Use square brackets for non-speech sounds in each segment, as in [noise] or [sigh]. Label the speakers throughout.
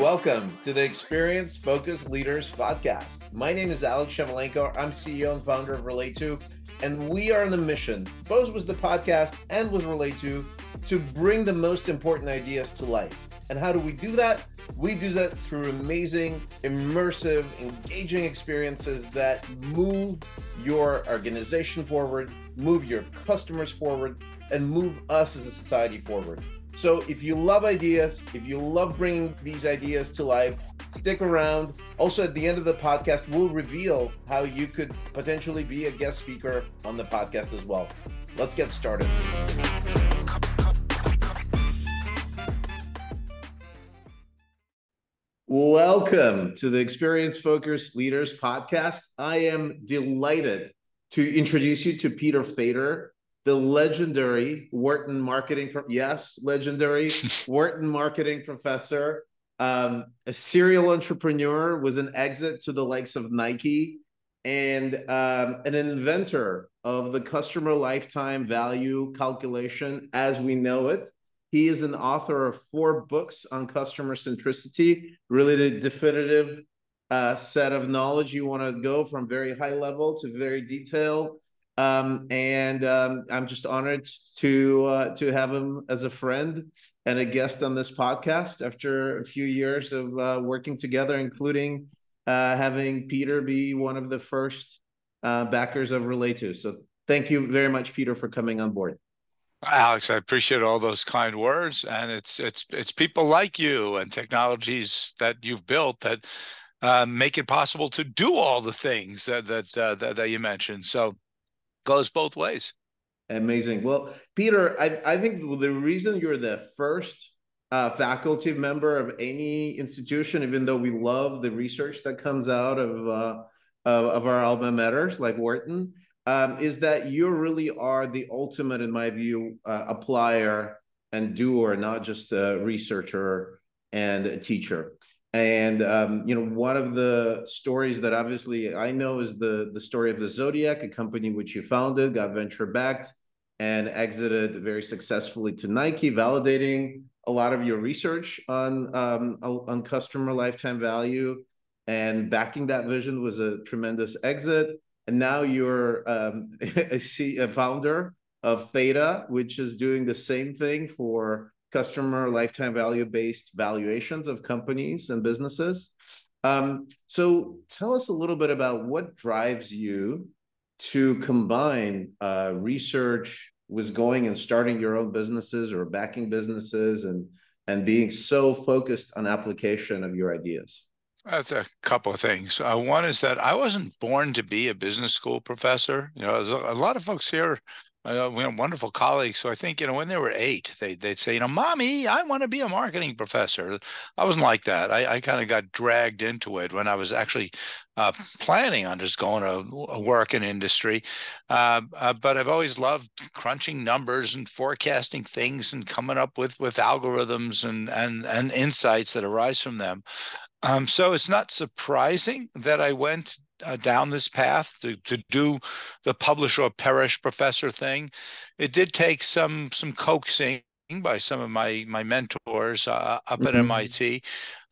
Speaker 1: Welcome to the Experience Focused Leaders Podcast. My name is Alex Shevelenko. I'm CEO and founder of Relayto, and we are on a mission, both with the podcast and with Relayto, to bring the most important ideas to life. And how do we do that? We do that through amazing, immersive, engaging experiences that move your organization forward, move your customers forward, and move us as a society forward. So if you love ideas, if you love bringing these ideas to life, stick around. Also, at the end of the podcast, we'll reveal how you could potentially be a guest speaker on the podcast as well. Let's get started. Welcome to the Experience Focused Leaders podcast. I am delighted to introduce you to Peter Fader the legendary Wharton marketing, pro- yes, legendary [laughs] Wharton marketing professor, um, a serial entrepreneur, was an exit to the likes of Nike, and um, an inventor of the customer lifetime value calculation as we know it. He is an author of four books on customer centricity, really the definitive uh, set of knowledge you want to go from very high level to very detailed. Um, and um, I'm just honored to uh, to have him as a friend and a guest on this podcast after a few years of uh, working together, including uh, having Peter be one of the first uh, backers of Relayto. So thank you very much, Peter, for coming on board.
Speaker 2: Alex, I appreciate all those kind words, and it's it's it's people like you and technologies that you've built that uh, make it possible to do all the things that that, uh, that that you mentioned. So goes both ways.
Speaker 1: Amazing. Well, Peter, I, I think the reason you're the first uh, faculty member of any institution, even though we love the research that comes out of uh, of, of, our alma maters like Wharton, um, is that you really are the ultimate, in my view, uh, applier and doer, not just a researcher and a teacher. And um, you know, one of the stories that obviously I know is the the story of the Zodiac, a company which you founded, got venture backed, and exited very successfully to Nike, validating a lot of your research on um, on customer lifetime value, and backing that vision was a tremendous exit. And now you're um, [laughs] a, a founder of Theta, which is doing the same thing for customer lifetime value based valuations of companies and businesses. Um, so tell us a little bit about what drives you to combine uh, research with going and starting your own businesses or backing businesses and and being so focused on application of your ideas.
Speaker 2: That's a couple of things. Uh, one is that I wasn't born to be a business school professor. You know, a lot of folks here uh, we have wonderful colleagues. So I think, you know, when they were eight, they, they'd say, you know, mommy, I want to be a marketing professor. I wasn't like that. I, I kind of got dragged into it when I was actually uh, planning on just going to work in industry. Uh, uh, but I've always loved crunching numbers and forecasting things and coming up with, with algorithms and, and, and insights that arise from them. Um, so it's not surprising that I went uh, down this path to, to do the publish or perish professor thing. It did take some some coaxing by some of my my mentors uh, up mm-hmm. at MIT,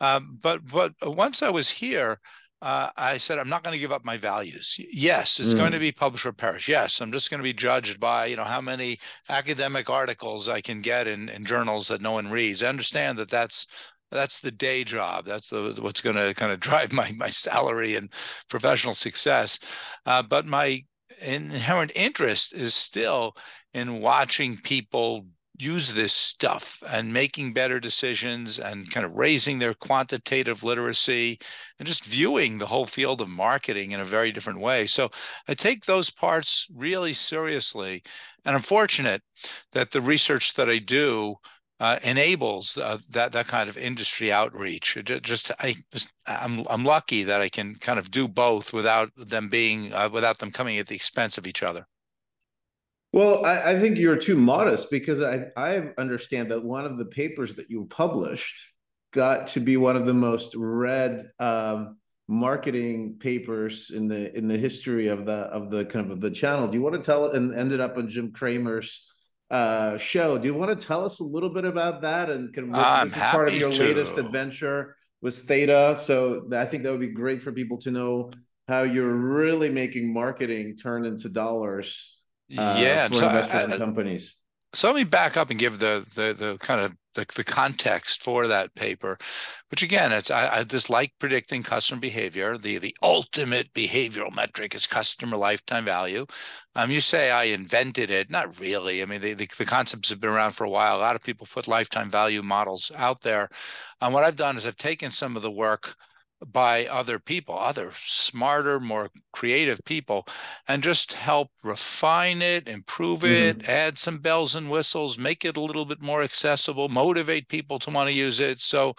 Speaker 2: um, but but once I was here. Uh, I said, I'm not going to give up my values. Yes, it's mm. going to mm. be publish or perish. Yes, I'm just going to be judged by, you know, how many academic articles I can get in, in journals that no one reads. I understand that that's that's the day job. That's the, what's going to kind of drive [laughs] my my salary and professional success. Uh, but my inherent interest is still in watching people use this stuff and making better decisions and kind of raising their quantitative literacy and just viewing the whole field of marketing in a very different way. So I take those parts really seriously. And I'm fortunate that the research that I do uh, enables uh, that that kind of industry outreach. Just I just, I'm I'm lucky that I can kind of do both without them being uh, without them coming at the expense of each other.
Speaker 1: Well, I, I, think you're too modest because I I understand that one of the papers that you published got to be one of the most read um, marketing papers in the in the history of the of the kind of the channel. Do you want to tell it and ended up on Jim Cramer's uh, show. Do you want to tell us a little bit about that and
Speaker 2: can
Speaker 1: this is part of your
Speaker 2: happy
Speaker 1: latest adventure with Theta? So I think that would be great for people to know how you're really making marketing turn into dollars uh,
Speaker 2: Yeah,
Speaker 1: for
Speaker 2: so I- I-
Speaker 1: and companies.
Speaker 2: So let me back up and give the the the kind of the, the context for that paper, which again, it's I, I just like predicting customer behavior. The the ultimate behavioral metric is customer lifetime value. Um, you say I invented it, not really. I mean, the, the the concepts have been around for a while. A lot of people put lifetime value models out there. And what I've done is I've taken some of the work by other people, other smarter, more creative people, and just help refine it, improve it, add some bells and whistles, make it a little bit more accessible, motivate people to want to use it. So,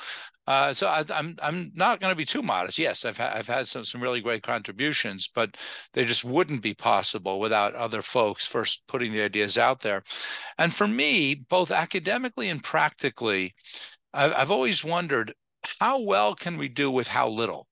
Speaker 2: uh, so I, I'm I'm not going to be too modest. Yes, I've ha- I've had some some really great contributions, but they just wouldn't be possible without other folks first putting the ideas out there. And for me, both academically and practically, I've, I've always wondered how well can we do with how little?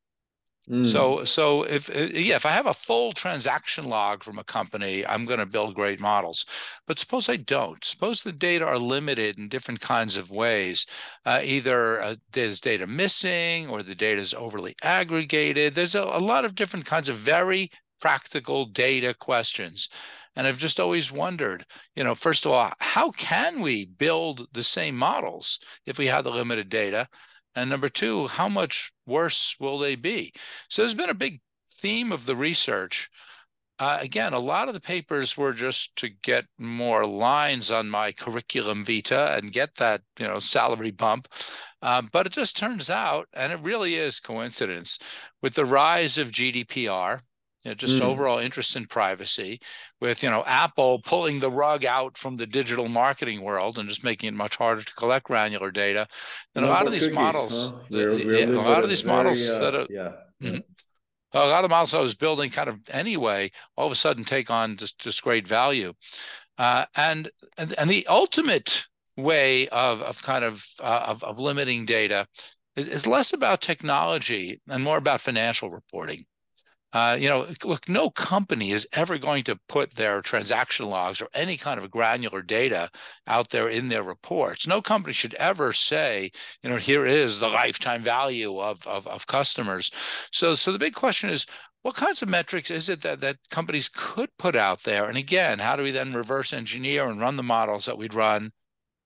Speaker 1: Mm.
Speaker 2: So, so if uh, yeah, if I have a full transaction log from a company, I'm going to build great models. But suppose I don't. Suppose the data are limited in different kinds of ways. Uh, either uh, there's data missing, or the data is overly aggregated. There's a, a lot of different kinds of very practical data questions. And I've just always wondered, you know, first of all, how can we build the same models if we have the limited data? And number two, how much worse will they be? So there's been a big theme of the research. Uh, again, a lot of the papers were just to get more lines on my curriculum vita and get that, you know, salary bump. Um, but it just turns out, and it really is coincidence, with the rise of GDPR, you know, just
Speaker 1: Mm.
Speaker 2: overall interest in privacy, with you know Apple pulling the rug out from the digital marketing world and just making it much harder to collect granular data. And a lot of these
Speaker 1: cookies,
Speaker 2: models,
Speaker 1: huh?
Speaker 2: the-
Speaker 1: We're-
Speaker 2: the-
Speaker 1: we're
Speaker 2: yeah, a lot of these models
Speaker 1: uh,
Speaker 2: that are
Speaker 1: yeah.
Speaker 2: Mhm. a lot of models I was building kind of anyway, all of a sudden take on just, just great value. Uh, and, and and the ultimate way of of kind of uh, of, of limiting data is, is less about technology and more about financial reporting. Uh, you know, look, no company is ever going to put their transaction logs or any kind of granular data out there in their reports. No company should ever say, you know, here is the lifetime value of, of, of customers. So, so the big question is, what kinds of metrics is it that, that companies could put out there? And again, how do we then reverse engineer and run the models that we'd run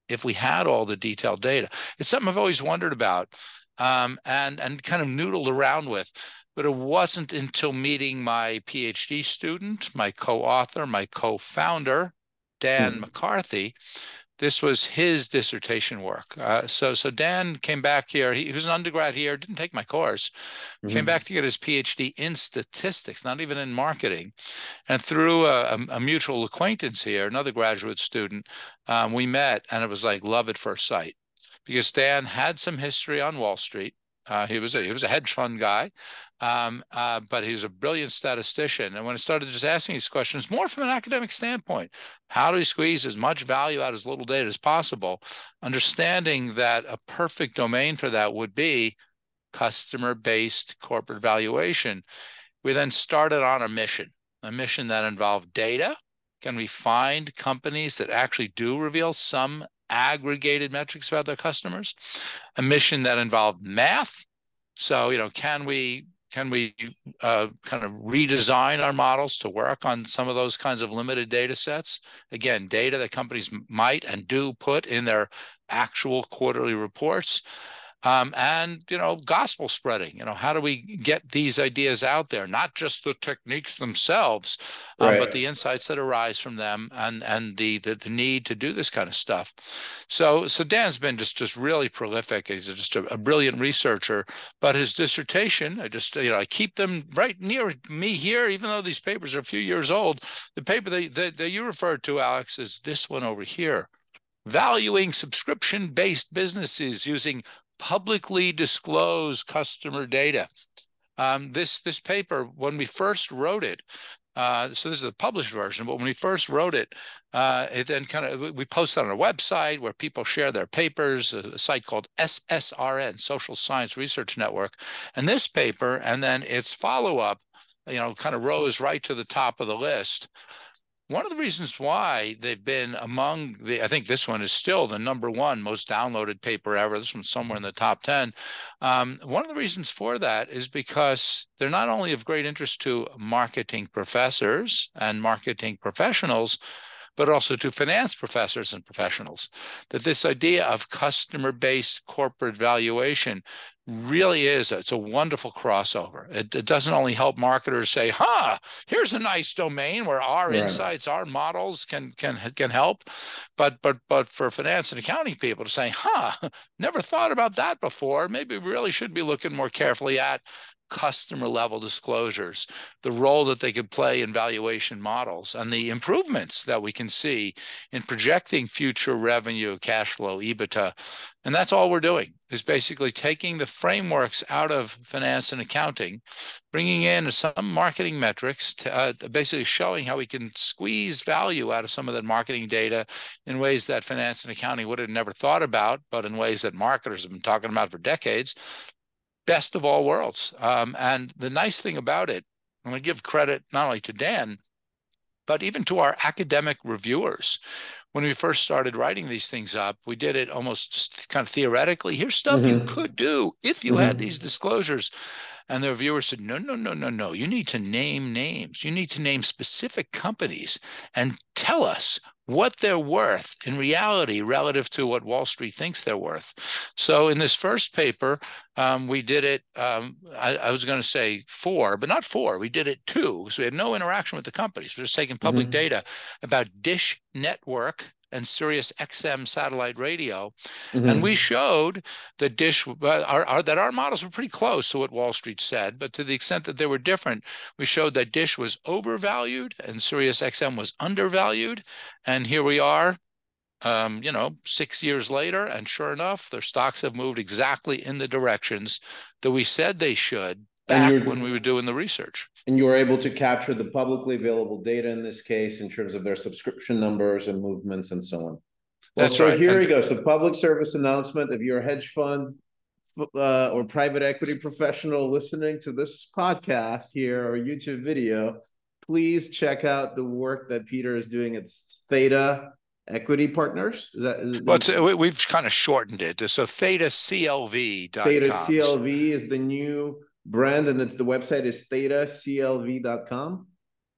Speaker 2: if we had all the detailed data? It's something I've always wondered about um, and and kind of noodled around with. But it wasn't until meeting my PhD student, my co-author, my co-founder, Dan
Speaker 1: Hmm.
Speaker 2: McCarthy. This was his dissertation work. Uh, so so Dan came back here. He, he was an undergrad here, didn't take my course. Came
Speaker 1: Mhm.
Speaker 2: back to get his PhD in statistics, not even in marketing. And through a, a- a mutual acquaintance here, another graduate student, um, we met, and it was like love at first sight because Dan had some history on Wall Street. Uh, he was a, he was a hedge fund guy, um, uh, but he was a brilliant statistician. And when I started just asking these questions, more from an academic standpoint, how do we squeeze as much value out as little data as possible? Understanding that a perfect domain for that would be customer-based corporate valuation. We then started on a mission, a mission that involved data. Can we find companies that actually do reveal some aggregated metrics about their customers? A mission that involved math. So, you know, can we can we uh, kind of redesign our models to work on some of those kinds of limited data sets? Again, data that companies might and do put in their actual quarterly reports. Um, and you know gospel spreading you know how do we get these ideas out there? Not just the techniques themselves um,
Speaker 1: Right.
Speaker 2: but the insights that arise from them and and the, the the need to do this kind of stuff. So so dan's been just just really prolific. He's just a, a brilliant researcher but his dissertation i just you know i keep them right near me here even though these papers are a few years old. The paper that, that, that you referred to alex is this one over here. Valuing subscription based businesses using publicly disclose customer data. Um, this this paper, when we first wrote it, uh, so this is a published version, but when we first wrote it, uh, it then kind of we posted on our website where people share their papers, a, a site called SSRN, Social Science Research Network, and this paper and then its follow up, you know, kind of rose right to the top of the list one of the reasons why they've been among the, I think this one is still the number one most downloaded paper ever. This one's somewhere in the top 10. Um, one of the reasons for that is because they're not only of great interest to marketing professors and marketing professionals, but also to finance professors and professionals. That this idea of customer based corporate valuation really is it's a wonderful crossover it, it, doesn't only help marketers say huh here's a nice domain where our right. insights our models can can can help but but but for finance and accounting people to say huh [laughs] never thought about that before maybe we really should be looking more carefully at customer level disclosures, the role that they could play in valuation models, and the improvements that we can see in projecting future revenue, cash flow, EBITDA. And that's all we're doing is basically taking the frameworks out of finance and accounting, bringing in some marketing metrics, to, uh, basically showing how we can squeeze value out of some of that marketing data in ways that finance and accounting would have never thought about, but in ways that marketers have been talking about for decades best of all worlds. Um, and the nice thing about it, I'm going to give credit not only to Dan, but even to our academic reviewers. When we first started writing these things up, we did it almost just kind of theoretically. Here's stuff mm-hmm. you could do if you mm-hmm. had these disclosures. And the reviewers said, no, no, no, no, no. You need to name names. You need to name specific companies and tell us what they're worth in reality relative to what Wall Street thinks they're worth. So in this first paper, um, we did it, um, I, I, was going to say four, but not four. We did it two. So we had no interaction with the companies. We're just taking public mm-hmm. data about Dish Network and Sirius XM satellite radio. Mm-hmm. And we showed that Dish, uh, our, our, that our models were pretty close to what Wall Street said, but to the extent that they were different, we showed that Dish was overvalued and Sirius XM was undervalued. And here we are. Um, you know, six years later, and sure enough, their stocks have moved exactly in the directions that we said they should back when we were doing the research.
Speaker 1: And you were able to capture the publicly available data in this case in terms of their subscription numbers and movements and so on. Well, That's so right. here and- we go. So public service announcement. If you're a hedge fund uh, or private equity professional listening to this podcast here or YouTube video, please check out the work that Peter is doing at Theta Equity Partners. Is that, is
Speaker 2: well, that... we've kind of shortened it. So Theta CLV.
Speaker 1: Theta CLV is the new brand and it's the website is thetaclv.com.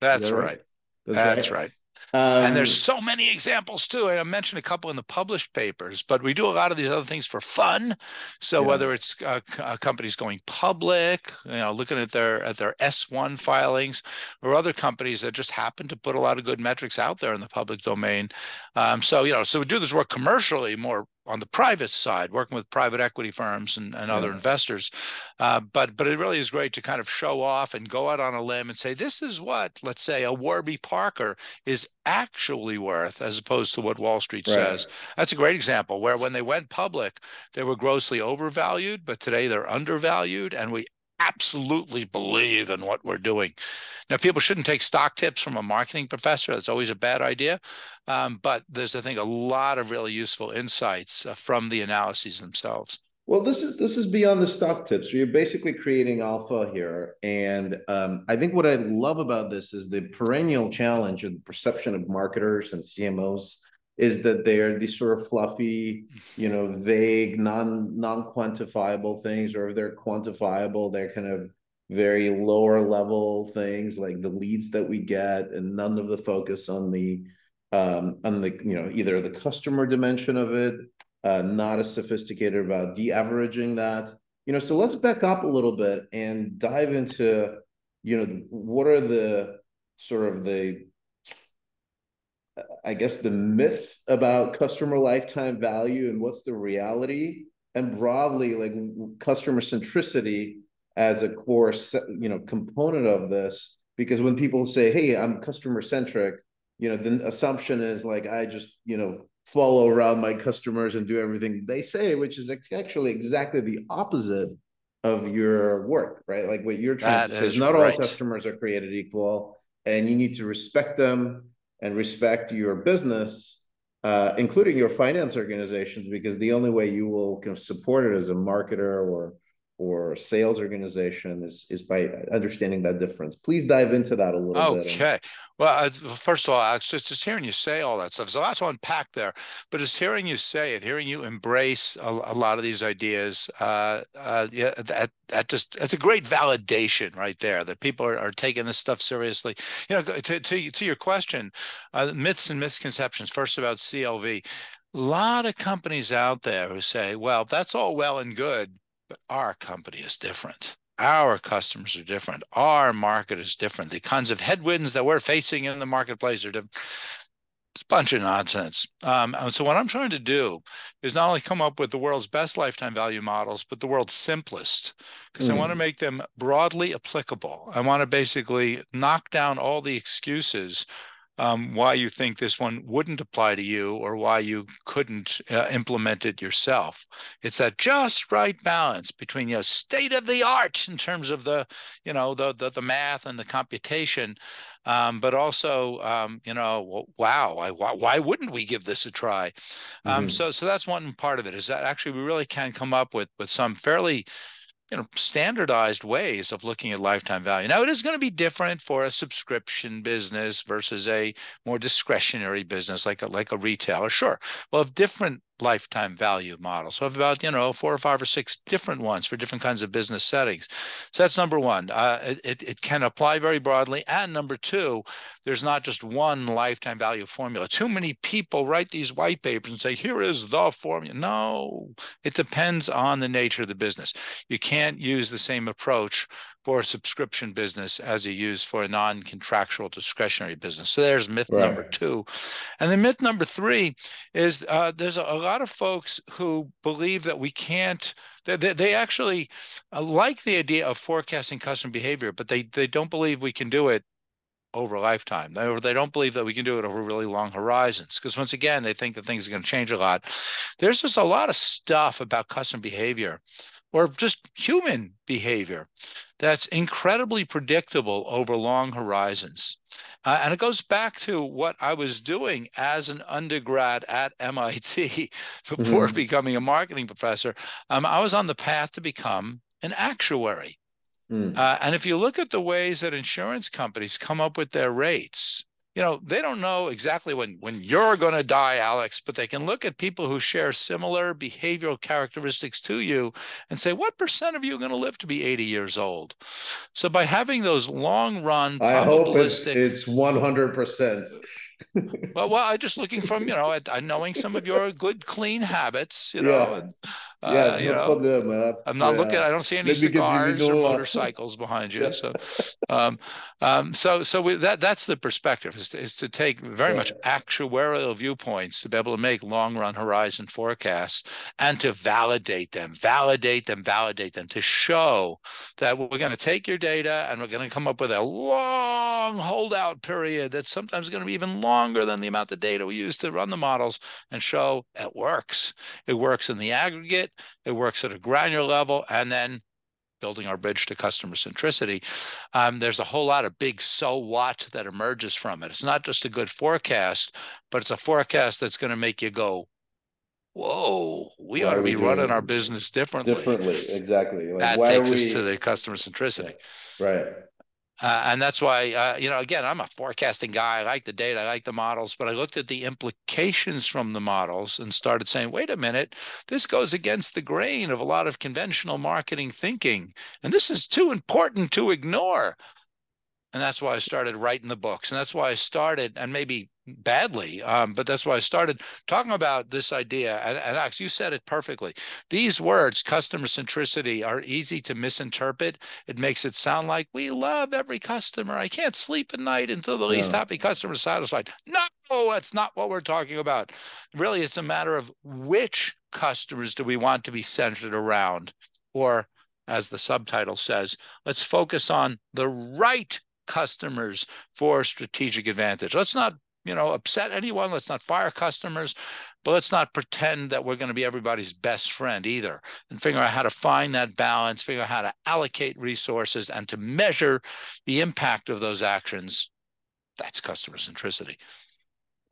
Speaker 2: That's that right. right. That's, That's right. right. Um, and there's so many examples too. And I mentioned a couple in the published papers, but we do a lot of these other things for fun. So yeah. whether it's uh, uh, companies going public, you know, looking at their at their S1 filings, or other companies that just happen to put a lot of good metrics out there in the public domain. Um, so you know, so we do this work commercially more on the private side, working with private equity firms and, and other investors. Uh, but but it really is great to kind of show off and go out on a limb and say this is what, let's say, a Warby Parker is actually worth, as opposed to what Wall Street right. says. That's a great example where when they went public, they were grossly overvalued, but today they're undervalued, and we absolutely believe in what we're doing. Now, people shouldn't take stock tips from a marketing professor. That's always a bad idea. Um, but there's, I think, a lot of really useful insights uh, from the analyses themselves.
Speaker 1: Well, this is this is beyond the stock tips. You're basically creating alpha here, and um, I think what I love about this is the perennial challenge of the perception of marketers and CMOs is that they're these sort of fluffy, [laughs] you know, vague, non non quantifiable things, or if they're quantifiable, they're kind of very lower level things like the leads that we get, and none of the focus on the um, on the you know either the customer dimension of it, uh, not as sophisticated about de-averaging that. You know, so let's back up a little bit and dive into, you know, what are the sort of the I guess the myth about customer lifetime value and what's the reality, and broadly like customer centricity as a core you know component of this. Because when people say, "Hey, I'm customer centric," you know, the assumption is like I just you know follow around my customers and do everything they say, which is actually exactly the opposite of your work, right? Like what you're trying that to say is not right. all customers are created equal, and you need to respect them and respect your business, uh, including your finance organizations, because the only way you will kind of support it as a marketer or or sales organization is is by understanding that difference. Please dive into that a little
Speaker 2: okay.
Speaker 1: bit.
Speaker 2: Okay. Well, first of all, Alex, just, just hearing you say all that stuff, so lots to unpack there. But just hearing you say it, hearing you embrace a, a lot of these ideas, uh, uh, yeah, that that just that's a great validation right there that people are, are taking this stuff seriously. You know, to to, to your question, uh, myths and misconceptions. First about CLV, a lot of companies out there who say, "Well, that's all well and good." But our company is different. Our customers are different. Our market is different. The kinds of headwinds that we're facing in the marketplace are different. It's a bunch of nonsense. Um, and so what I'm trying to do is not only come up with the world's best lifetime value models, but the world's simplest, because mm. I want to make them broadly applicable. I want to basically knock down all the excuses um, why you think this one wouldn't apply to you or why you couldn't uh, implement it yourself. It's that just right balance between you know state of the art in terms of the you know the the, the math and the computation, um, but also um, you know wow I, why, why wouldn't we give this a try? Um, mm-hmm. So so that's one part of it is that actually we really can come up with with some fairly you know standardized ways of looking at lifetime value. Now it is going to be different for a subscription business versus a more discretionary business like a like a retailer sure. We'll have different lifetime value model. So have about, you know, four or five or six different ones for different kinds of business settings. So that's number one. Uh, it, it can apply very broadly. And number two, there's not just one lifetime value formula. Too many people write these white papers and say, here is the formula. No, it depends on the nature of the business. You can't use the same approach for a subscription business as you use for a non-contractual discretionary business. So there's myth right. number two. And then myth number three is uh, there's a, a, lot of folks who believe that we can't, they, they, they actually uh, like the idea of forecasting customer behavior, but they, they don't believe we can do it over a lifetime. They, they don't believe that we can do it over really long horizons because once again, they think that things are going to change a lot. There's just a lot of stuff about customer behavior or just human behavior that's incredibly predictable over long horizons. Uh, and it goes back to what I was doing as an undergrad at [laughs] MIT [laughs] before mm-hmm. becoming a marketing professor. Um, I was on the path to become an actuary. Mm. Uh, and if you look at the ways that insurance companies come up with their rates, you know they don't know exactly when when you're going to die alex but they can look at people who share similar behavioral characteristics to you and say what percent of you are going to live to be 80 years old? So by having those long run
Speaker 1: i hope it's it's 100%
Speaker 2: well, well, I'm just looking from you know, at, uh, knowing some of your good clean habits, you know. Yeah, and, uh, yeah you no know, problem, uh, I'm not yeah. looking. I don't see any cigars or motorcycles behind you. So, um, um, so, so we, that that's the perspective is to, is to take very much actuarial viewpoints to be able to make long run horizon forecasts and to validate them, validate them, validate them to show that we're going to take your data and we're going to come up with a long holdout period that's sometimes going to be even longer longer than the amount of data we use to run the models and show it works. It works in the aggregate, it works at a granular level, and then building our bridge to customer centricity. Um, there's a whole lot of big so what that emerges from it. It's not just a good forecast, but it's a forecast that's going to make you go, whoa, we why ought to be running our business differently.
Speaker 1: Differently, exactly.
Speaker 2: Like, that takes we... us to the customer centricity.
Speaker 1: Right.
Speaker 2: Uh, and that's why, uh, you know, again, I'm a forecasting guy. I like the data, I like the models, but I looked at the implications from the models and started saying, wait a minute, this goes against the grain of a lot of conventional marketing thinking. And this is too important to ignore. And that's why I started writing the books. And that's why I started, and maybe badly. Um, but that's why I started talking about this idea. And, and Alex, you said it perfectly. These words, customer centricity, are easy to misinterpret. It makes it sound like we love every customer. I can't sleep at night until the least happy customer is satisfied. No, that's not what we're talking about. Really, it's a matter of which customers do we want to be centered around? Or as the subtitle says, let's focus on the right customers for strategic advantage. Let's not you know, upset anyone. Let's not fire customers, but let's not pretend that we're going to be everybody's best friend either. And figure out how to find that balance, figure out how to allocate resources and to measure the impact of those actions. That's customer centricity.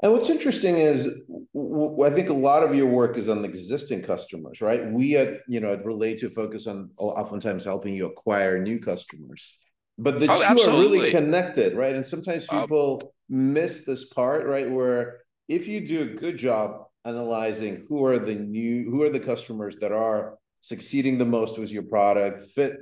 Speaker 1: And what's interesting is, I think a lot of your work is on existing customers, right? We at, you know, at Relayto focus on oftentimes helping you acquire new customers. But the oh, two absolutely. are really connected, right? And sometimes um, people miss this part, right? Where if you do a good job analyzing who are the new, who are the customers that are succeeding the most with your product, fit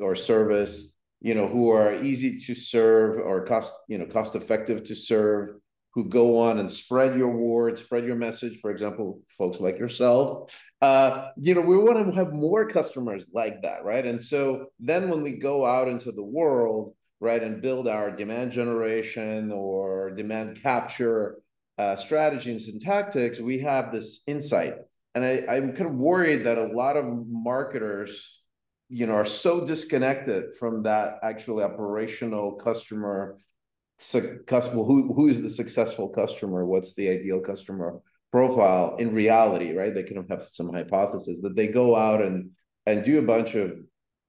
Speaker 1: or service, you know, who are easy to serve or cost, you know, cost effective to serve, who go on and spread your word, spread your message. For example, folks like yourself, uh, you know, we want to have more customers like that, right? And so then when we go out into the world, right, and build our demand generation or demand capture uh, strategies and tactics, we have this insight. And I, I'm kind of worried that a lot of marketers, you know, are so disconnected from that actual operational customer customer who who is the successful customer what's the ideal customer profile in reality right they can have some hypothesis that they go out and and do a bunch of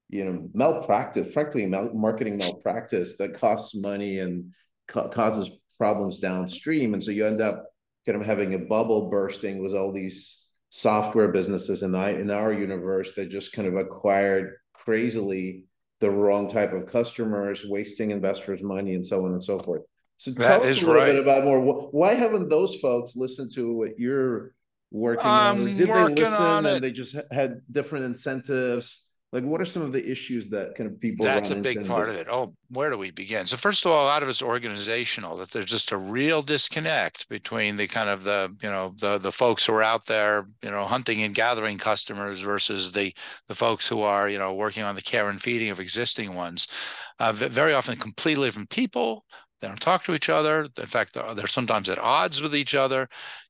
Speaker 1: you know malpractice frankly mal- marketing malpractice that costs money and ca- causes problems downstream and so you end up kind of having a bubble bursting with all these software businesses in, I, in our universe that just kind of acquired crazily the wrong type of customers, wasting investors' money, and so on and so forth. So tell that us a little right. bit about more. Why haven't those folks listened to what you're working
Speaker 2: I'm
Speaker 1: on? Did
Speaker 2: they listen and
Speaker 1: it. they just had different incentives? Like what are some of the issues that kind of people
Speaker 2: that's a big part this? of it oh where do we begin so first of all a lot of it's organizational that there's just a real disconnect between the kind of the you know the the folks who are out there you know hunting and gathering customers versus the the folks who are you know working on the care and feeding of existing ones uh, very often completely different people they don't talk to each other. In fact, they're sometimes at odds with each other,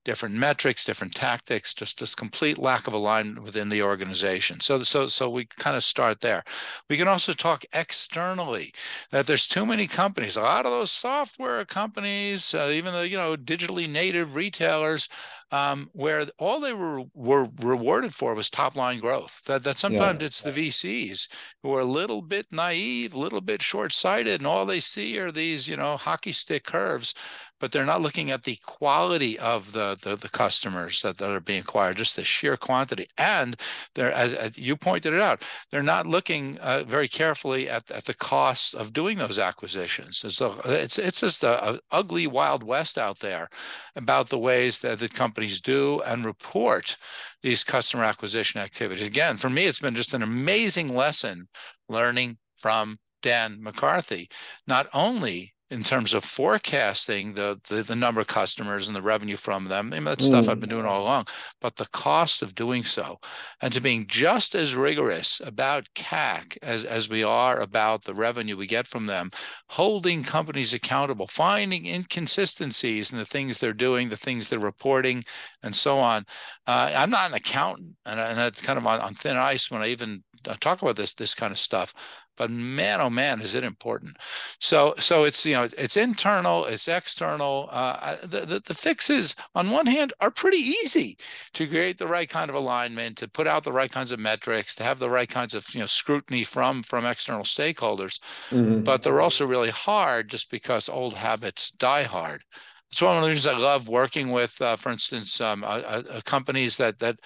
Speaker 2: different metrics, different tactics, just this complete lack of alignment within the organization. So, so, so we kind of start there. We can also talk externally that there's too many companies. A lot of those software companies, uh, even the you know digitally native retailers, um, where all they were were rewarded for was top line growth. That that sometimes yeah. it's the VCs who are a little bit naive, a little bit short sighted, and all they see are these you know hockey stick curves but they're not looking at the quality of the the, the customers that, that are being acquired, just the sheer quantity. And they're, as, as you pointed it out, they're not looking uh, very carefully at, at the costs of doing those acquisitions. And so uh, it's it's just a, a, ugly wild west out there about the ways that the companies do and report these customer acquisition activities. Again, for me, it's been just an amazing lesson learning from Dan McCarthy, not only in terms of forecasting the, the, the number of customers and the revenue from them. I mean, that's mm. stuff I've been doing all along, but the cost of doing so, and to being just as rigorous about CAC as as we are about the revenue we get from them, holding companies accountable, finding inconsistencies in the things they're doing, the things they're reporting, and so on. Uh, I'm not an accountant, and, and that's kind of on, on thin ice when I even talk about this this kind of stuff but man oh man is it important. So so it's you know it's internal it's external. Uh, the, the, the fixes on one hand are pretty easy to create the right kind of alignment to put out the right kinds of metrics to have the right kinds of you know scrutiny from from external stakeholders. Mm-hmm. but they're also really hard just because old habits die hard it's one of the reasons I love working with, uh, for instance, um, uh, uh, companies that that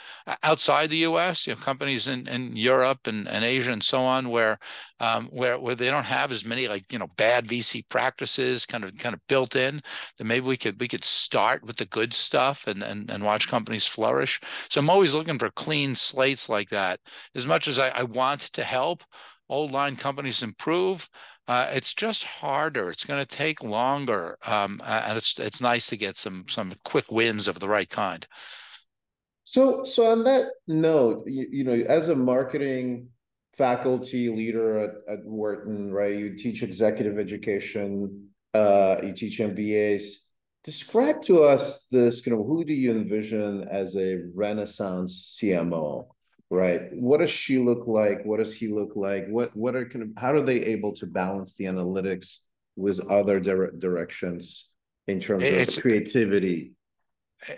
Speaker 2: outside the U.S., you know, companies in, in Europe and, and Asia and so on, where um, where where they don't have as many like you know bad VC practices kind of kind of built in. That maybe we could we could start with the good stuff and and and watch companies flourish. So I'm always looking for clean slates like that. As much as I, I want to help old line companies improve. Uh, it's just harder. It's going to take longer, um, and it's it's nice to get some some quick wins of the right kind.
Speaker 1: So so on that note, you, you know, as a marketing faculty leader at, at Wharton, right? You teach executive education. Uh, you teach MBAs. Describe to us this. You know, who do you envision as a Renaissance CMO? Right what does she look like what does he look like what what are kind of how are they able to balance the analytics with other dire- directions in terms it's, of creativity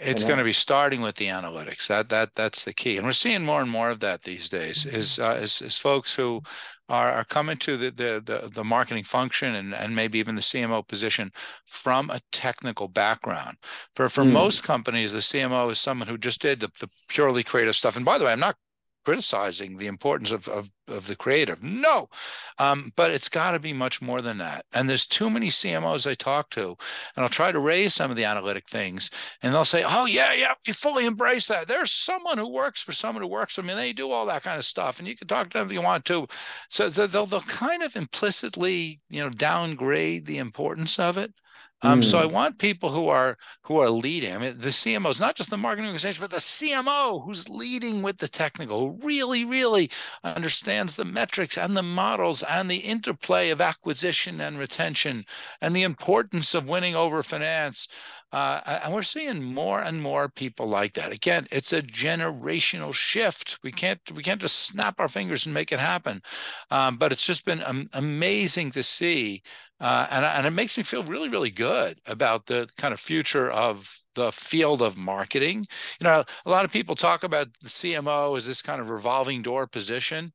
Speaker 2: it's going to be starting with the analytics that that that's the key and we're seeing more and more of that these days mm-hmm. is uh, is, is folks who are, are coming to the, the, the the marketing function and and maybe even the CMO position from a technical background. For for mm. most companies, the CMO is someone who just did the, the purely creative stuff. And by the way, I'm not criticizing the importance of, of, of the creative. No, um, but it's got to be much more than that. And there's too many CMOs I talk to, and I'll try to raise some of the analytic things, and they'll say, "Oh yeah, yeah, you fully embrace that." There's someone who works for someone who works for me. They do all that kind of stuff, and you can talk to them if you want to. So they'll they'll kind of implicitly, you know, downgrade the importance of it. Um, mm. So I hmm. want people who are who are leading. I mean, the CMO is not just the marketing organization, but the CMO who's leading with the technical, who really, really understands the metrics and the models and the interplay of acquisition and retention and the importance of winning over finance. Uh, and we're seeing more and more people like that. Again, it's a generational shift. We can't we can't just snap our fingers and make it happen. Um, but it's just been um, amazing to see uh, and, and it makes me feel really, really good about the kind of future of the field of marketing. You know, a lot of people talk about the CMO as this kind of revolving door position.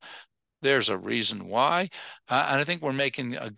Speaker 2: There's a reason why. Uh, and I think we're making a,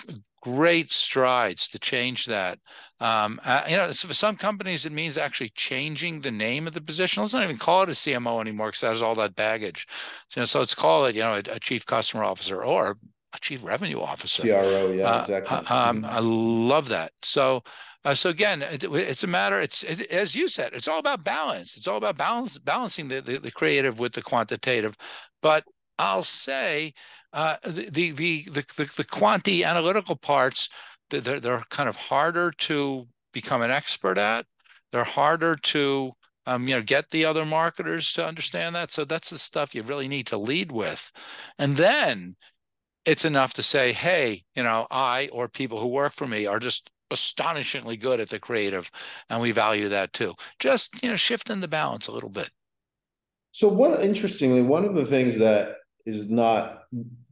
Speaker 2: great strides to change that. Um, uh, you know, so for some companies, it means actually changing the name of the position. Let's not even call it a CMO anymore because that has all that baggage. So, you know, so let's call it, you know, a, a chief customer officer or a chief revenue officer.
Speaker 1: CRO, yeah, uh, exactly.
Speaker 2: Uh, um, I love that. So, uh, so again, it, it's a matter. It's it, as you said, it's all about balance. It's all about balance, balancing the, the, the creative with the quantitative. But I'll say uh, the, the, the the the quanti analytical parts they're, they're kind of harder to become an expert at. They're harder to um, you know, get the other marketers to understand that. So that's the stuff you really need to lead with. And then it's enough to say, hey, you know, I or people who work for me are just astonishingly good at the creative, and we value that too. Just you know, shifting the balance a little bit.
Speaker 1: So, what interestingly, one of the things that is not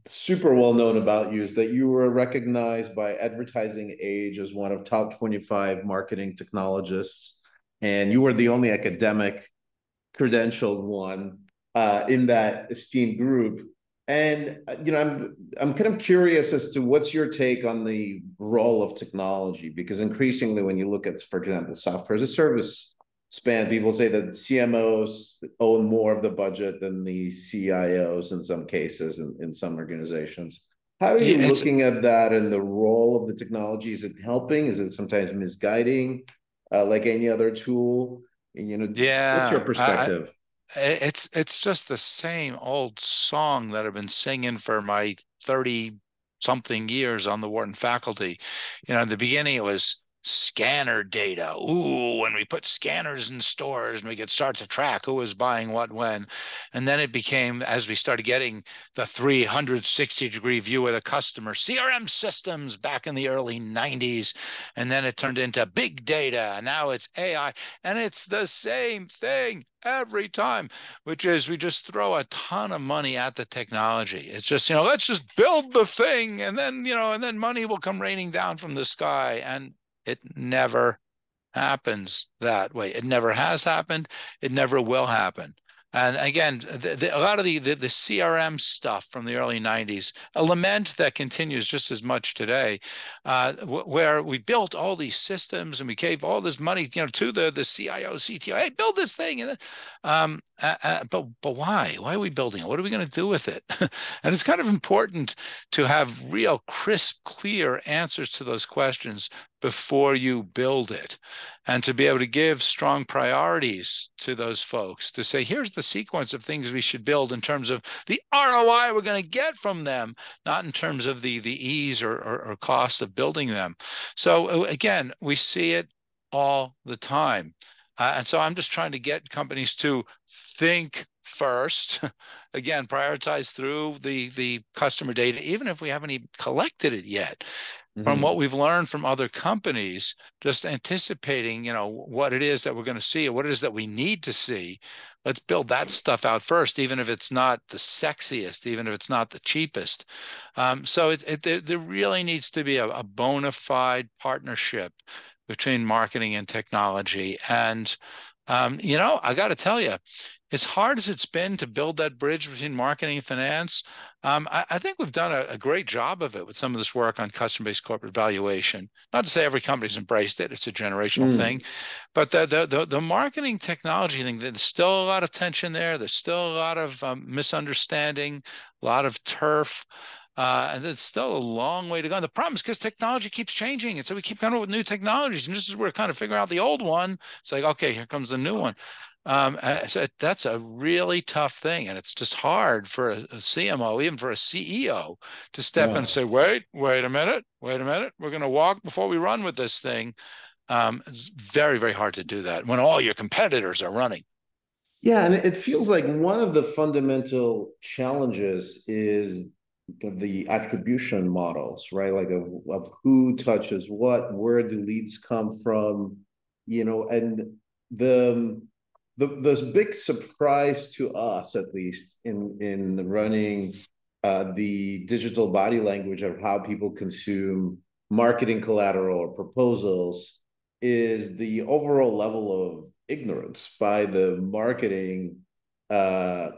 Speaker 1: super well known about you is that you were recognized by Advertising Age as one of top 25 marketing technologists, and you were the only academic credentialed one uh, in that esteemed group. And uh, you know, I'm I'm kind of curious as to what's your take on the role of technology because increasingly, when you look at, for example, software as a service span, people say that CMOs own more of the budget than the CIOs in some cases in, in some organizations. How are you yeah, looking at that and the role of the technology? Is it helping? Is it sometimes misguiding, uh, like any other tool? You know,
Speaker 2: yeah.
Speaker 1: What's your perspective? I,
Speaker 2: it's it's just the same old song that I've been singing for my 30 something years on the Wharton faculty. You know, in the beginning it was scanner data. Ooh, when we put scanners in stores and we could start to track who was buying what when. And then it became, as we started getting the 360 degree view of the customer, CRM systems back in the early 90s. And then it turned into big data. And now it's AI. And it's the same thing every time, which is we just throw a ton of money at the technology. It's just, you know, let's just build the thing and then, you know, and then money will come raining down from the sky. And it never happens that way. It never has happened. It never will happen. And again, the, the, a lot of the, the, the CRM stuff from the early '90s, a lament that continues just as much today, uh, where we built all these systems and we gave all this money, you know, to the the CIO, CTO. Hey, build this thing, and um, uh, uh, but but why? Why are we building it? What are we going to do with it? [laughs] and it's kind of important to have real, crisp, clear answers to those questions before you build it. And to be able to give strong priorities to those folks to say here's the sequence of things we should build in terms of the roi we're going to get from them not in terms of the the ease or, or, or cost of building them. So uh, again we see it all the time. Uh, and so i'm just trying to get companies to think first [laughs] again prioritize through the the customer data even if we haven't even collected it yet mm-hmm. from what we've learned from other companies, just anticipating, you know, what it is that we're going to see or what it is that we need to see. Let's build that stuff out first, even if it's not the sexiest, even if it's not the cheapest. Um, so it, it, there, there, really needs to be a, a bona fide partnership between marketing and technology. And um, you know, I got to tell you, as hard as it's been to build that bridge between marketing and finance, um, I, I, think we've done a, a, great job of it with some of this work on customer-based corporate valuation. Not to say every company's embraced it; it's a generational mm. thing, but the, the, the the marketing technology thing. There's still a lot of tension there. There's still a lot of um, misunderstanding, a lot of turf. Uh, and it's still a long way to go. And the problem is because technology keeps changing. And so we keep coming up with new technologies. And just as we're kind of figuring out the old one, it's like, okay, here comes the new one. Um, so that's a really tough thing. And it's just hard for a, a CMO, even for a CEO, to step yeah. in and say, wait, wait a minute, wait a minute. We're going to walk before we run with this thing. Um, it's very, very hard to do that when all your competitors are running.
Speaker 1: Yeah, and it feels like one of the fundamental challenges is the attribution models, right? Like of, of who touches what, where do leads come from, you know, and the the the big surprise to us, at least in in running uh, the digital body language of how people consume marketing collateral or proposals, is the overall level of ignorance by the marketing uh,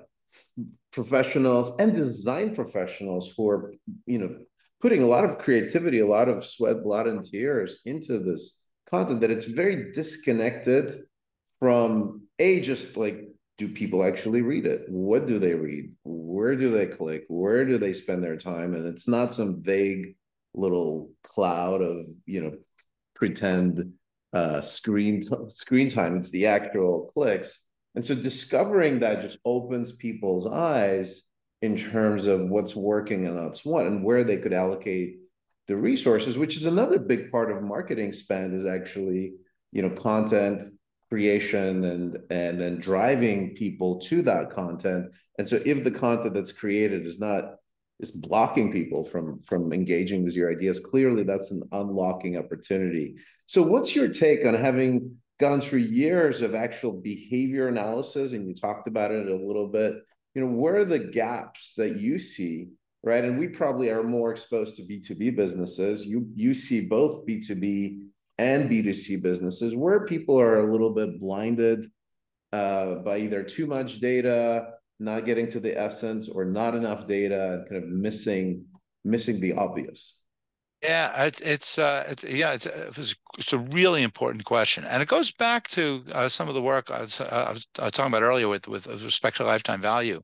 Speaker 1: professionals and design professionals who are, you know, putting a lot of creativity, a lot of sweat, blood, and tears into this content that it's very disconnected from a just like do people actually read it? What do they read? Where do they click? Where do they spend their time? And it's not some vague little cloud of you know pretend uh screen t- screen time. It's the actual clicks. And so discovering that just opens people's eyes in terms of what's working and what's what and where they could allocate the resources, which is another big part of marketing spend is actually, you know, content creation and and then driving people to that content. And so if the content that's created is not is blocking people from from engaging with your ideas, clearly that's an unlocking opportunity. So what's your take on having gone through years of actual behavior analysis, and you talked about it a little bit. You know, where are the gaps that you see, right? And we probably are more exposed to B2B businesses. You you see both B2B and B2C businesses where people are a little bit blinded uh, by either too much data, not getting to the essence, or not enough data, and kind of missing missing the obvious.
Speaker 2: Yeah, it's it's uh, it's yeah, it's it's, it's a really important question, and it goes back to uh, some of the work I was, uh, I was, I was talking about earlier with with respect to lifetime value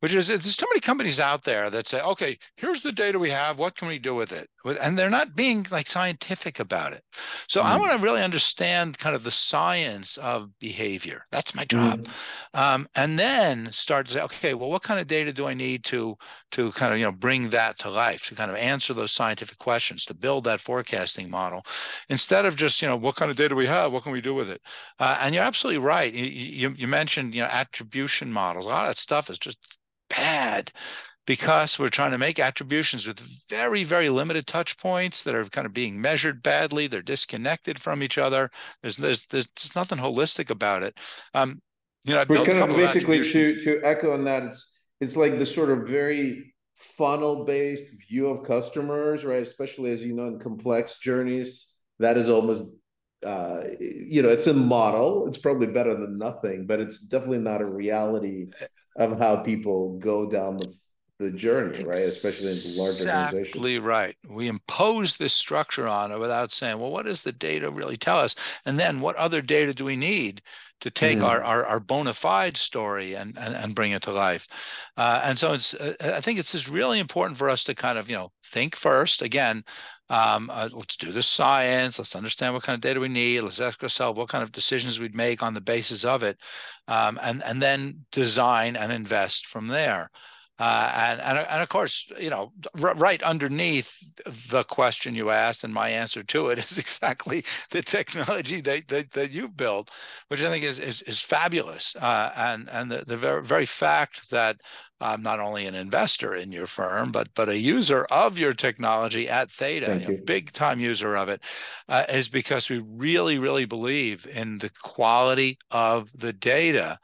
Speaker 2: which is there's too many companies out there that say, okay, here's the data we have. What can we do with it? And they're not being like scientific about it. So mm. I want to really understand kind of the science of behavior. That's my job. Mm. Um, and then start to say, okay, well, what kind of data do I need to to kind of you know bring that to life to kind of answer those scientific questions to build that forecasting model instead of just you know what kind of data we have, what can we do with it? Uh, and you're absolutely right. You, you, you mentioned you know attribution models. A lot of that stuff is just bad because we're trying to make attributions with very, very limited touch points that are kind of being measured badly. They're disconnected from each other. There's there's there's just nothing holistic about it. Um,
Speaker 1: you know, we're kind of basically to to echo on that. It's it's like the sort of very funnel based view of customers, right? Especially as you know in complex journeys, that is almost uh, you know, it's a model. It's probably better than nothing, but it's definitely not a reality of how people go down the the journey, right? Especially in large organizations.
Speaker 2: Exactly right. We impose this structure on it without saying, well, what does the data really tell us? And then what other data do we need to take mm. our, our, our bona fide story and, and, and bring it to life? Uh, and so it's, uh, I think it's just really important for us to kind of, you know, think first. Again, um, uh, let's do the science. Let's understand what kind of data we need. Let's ask ourselves what kind of decisions we'd make on the basis of it, um, and and then design and invest from there. Uh, and, and and of course, you know, r- right underneath the question you asked and my answer to it [laughs] is exactly the technology that that, that you've built, which I think is is, is fabulous. Uh, and and the, the very very fact that I'm not only an investor in your firm, but but a user of your technology at Theta, a big time user of it, uh, is because we really really believe in the quality of the data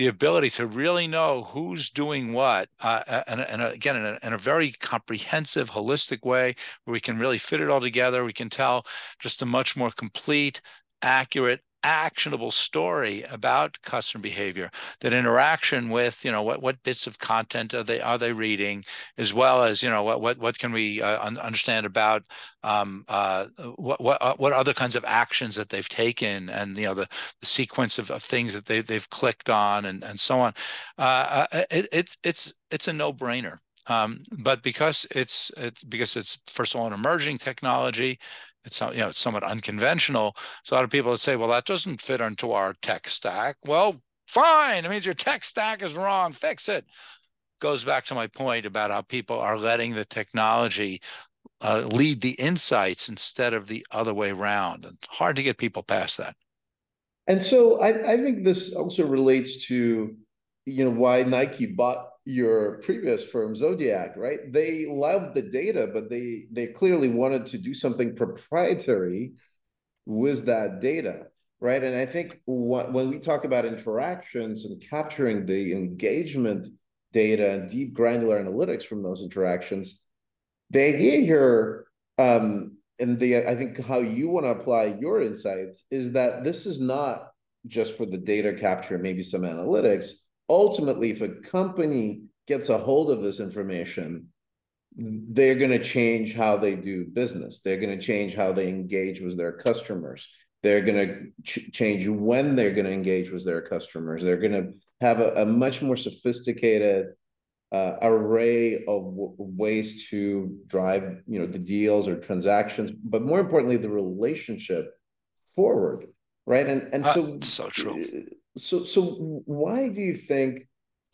Speaker 2: the ability to really know who's doing what, uh, and, and again, in a, in a, very comprehensive, holistic way, where we can really fit it all together. We can tell just a much more complete, accurate, actionable story about customer behavior that interaction with you know what what bits of content are they are they reading as well as you know what what what can we uh, un- understand about um, uh, what what uh, what other kinds of actions that they've taken and you know the, the sequence of, of things that they they've clicked on and and so on. Uh, uh it, it's it's it's a no brainer um, but because it's it's because it's first of all an emerging technology it's you know it's somewhat unconventional. So a lot of people would say, well, that doesn't fit into our tech stack. Well, fine. It means your tech stack is wrong. Fix it. Goes back to my point about how people are letting the technology uh, lead the insights instead of the other way around. And hard to get people past that.
Speaker 1: And so I, I think this also relates to, you know, why Nike bought your previous firm zodiac right? They loved the data but they they clearly wanted to do something proprietary with that data right? And i think what, when we talk about interactions and capturing the engagement data and deep granular analytics from those interactions the idea here um, and the i think how you want to apply your insights is that this is not just for the data capture maybe some analytics ultimately, if a company gets a hold of this information, they're going to change how they do business. They're going to change how they engage with their customers. They're going to ch- change when they're going to engage with their customers. They're going to have a, a much more sophisticated uh, array of ways to drive, you know, the deals or transactions, but more importantly, the relationship forward, right? And and
Speaker 2: uh, so so true.
Speaker 1: So, so why do you think,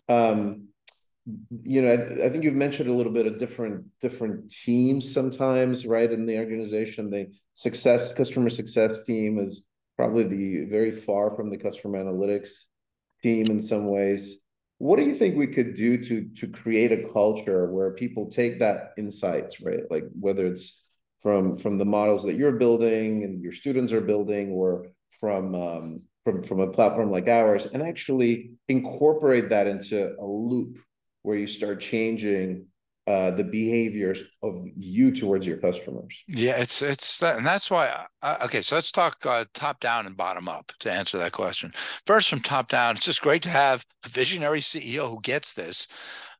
Speaker 1: um, you know, I, I, think you've mentioned a little bit of different different teams sometimes, right? In the organization, the success customer success team is probably the very far from the customer analytics team in some ways. What do you think we could do to to create a culture where people take that insights, right? Like whether it's from from the models that you're building and your students are building, or from um, from, from a platform like ours and actually incorporate that into a loop where you start changing uh, the behaviors of you towards your customers.
Speaker 2: Yeah, it's it's that, and that's why. I, okay, so let's talk uh, top down and bottom up to answer that question. First, from top down, it's just great to have a visionary CEO who gets this.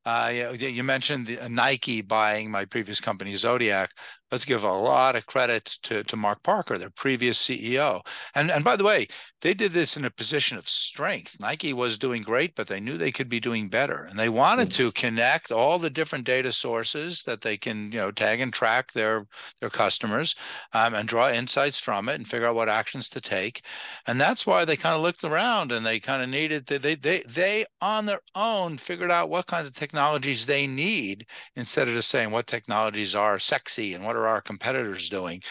Speaker 2: Uh, you, you mentioned the, uh, Nike buying my previous company, Zodiac let's give a lot of credit to, to Mark Parker, their previous CEO. And, and by the way, they did this in a position of strength. Nike was doing great, but they knew they could be doing better. And they wanted mm-hmm. to connect all the different data sources that they can, you know, tag and track their, their customers um, and draw insights from it and figure out what actions to take. And that's why they kind of looked around and they kind of needed to, they, they, they on their own figured out what kinds of technologies they need instead of just saying what technologies are sexy and what are our competitors doing?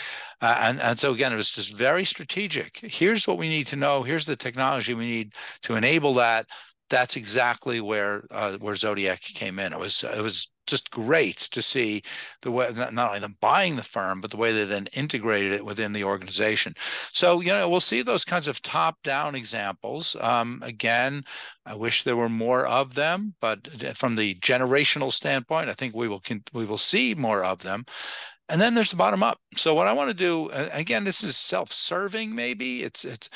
Speaker 2: Uh, and, and so again, it was just very strategic. Here's what we need to know. Here's the technology we need to enable that. That's exactly where uh, where Zodiac came in. It was it was just great to see the way not only them buying the firm, but the way they then integrated it within the organization. So you know we'll see those kinds of top-down examples. Um, again, I wish there were more of them, but from the generational standpoint, I think we will we will see more of them. And then there's the bottom up. So what I want to do, again, this is self-serving. Maybe it's it's.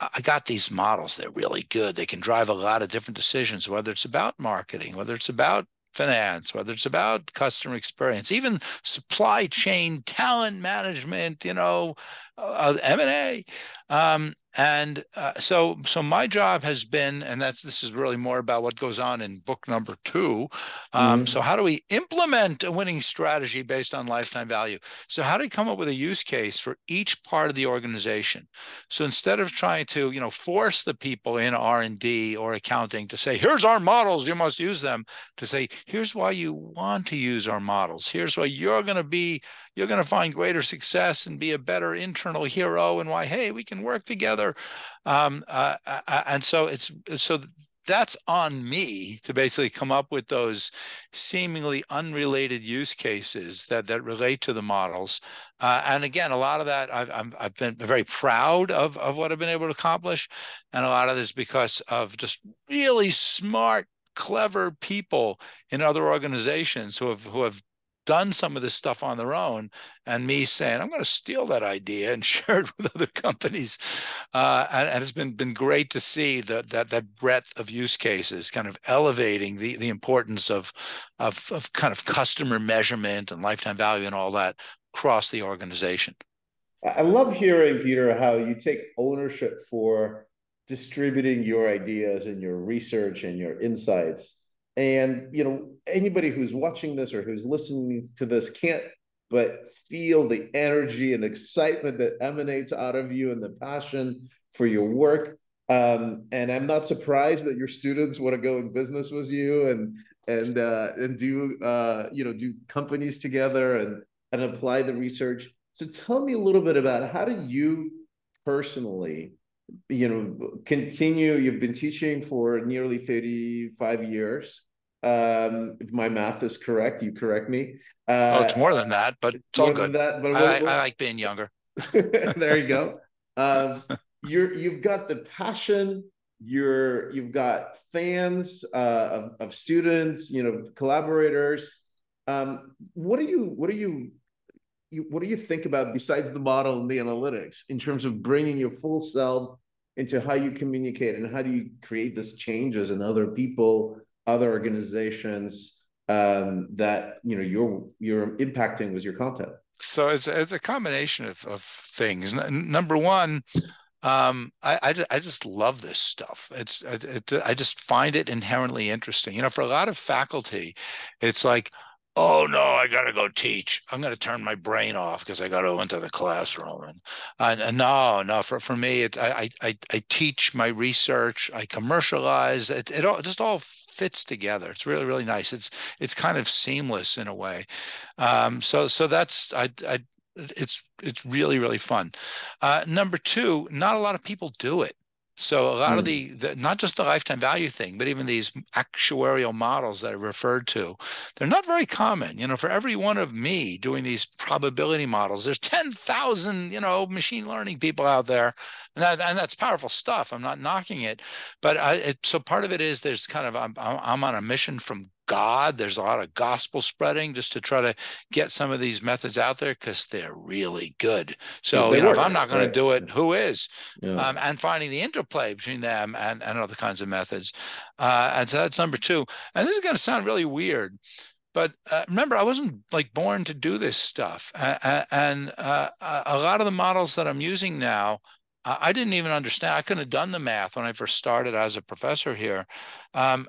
Speaker 2: I got these models. They're really good. They can drive a lot of different decisions, whether it's about marketing, whether it's about finance, whether it's about customer experience, even supply chain, talent management, you know, uh, M&A. Um, and uh, so so my job has been and that's this is really more about what goes on in book number two um, mm-hmm. so how do we implement a winning strategy based on lifetime value so how do we come up with a use case for each part of the organization so instead of trying to you know force the people in r&d or accounting to say here's our models you must use them to say here's why you want to use our models here's why you're going to be you're going to find greater success and be a better internal hero and why hey we can work together um, uh, uh, uh and so it's so that's on me to basically come up with those seemingly unrelated use cases that that relate to the models. Uh, and again, a lot of that I've i have been very proud of of what I've been able to accomplish, and a lot of this because of just really smart, clever people in other organizations who have who have done some of this stuff on their own, and me saying I'm going to steal that idea and [laughs] share it with other companies, uh, and, and, it's been been great to see that that that breadth of use cases, kind of elevating the the importance of of of kind of customer measurement and lifetime value and all that across the organization.
Speaker 1: I love hearing Peter how you take ownership for distributing your ideas and your research and your insights and you know anybody who's watching this or who's listening to this can't but feel the energy and excitement that emanates out of you and the passion for your work. Um, and i'm not surprised that your students want to go in business with you and and uh, and do uh, you know do companies together and and apply the research. So tell me a little bit about how do you personally you know, continue. You've been teaching for nearly 35 years. Um, if my math is correct, you correct me.
Speaker 2: Uh, oh, it's more than that, but it's all good. That, but I, I, like being younger. [laughs]
Speaker 1: there you go. Um, [laughs] you're you've got the passion. You're you've got fans uh, of of students. You know, collaborators. Um, what do you what do you you, what do you think about besides the model and the analytics in terms of bringing your full self into how you communicate and how do you create these changes in other people, other organizations um, that you know you're you're impacting with your content?
Speaker 2: So it's it's a combination of, of things. N- number one, um, I, I, I, just love this stuff. It's it, I just find it inherently interesting. You know, for a lot of faculty, it's like, oh no i gotta go teach. I'm gonna turn my brain off because i gotta go into the classroom. And, and, and no no for, for me it's I, I i teach my research. I commercialize it, it all just all fits together. It's really really nice. It's it's kind of seamless in a way. Um, so so that's i i it's it's really really fun. Uh, number two not a lot of people do it so a lot mm. of hmm. the, the, not just the lifetime value thing, but even these actuarial models that I referred to, they're not very common. You know, for every one of me doing these probability models, there's 10,000, you know, machine learning people out there. And, that, and that's powerful stuff. I'm not knocking it. But I, it, so part of it is there's kind of, I'm, I'm on a mission from God. There's a lot of gospel spreading just to try to get some of these methods out there because they're really good. So, you know, work. if I'm not going right. to do it, who is? Yeah. Um, and finding the interplay between them and, and other kinds of methods. Uh, and so that's number two. And this is going to sound really weird. But uh, remember, I wasn't like born to do this stuff. Uh, and a lot of the models that I'm using now I didn't even understand. I couldn't have done the math when I first started as a professor here. Um,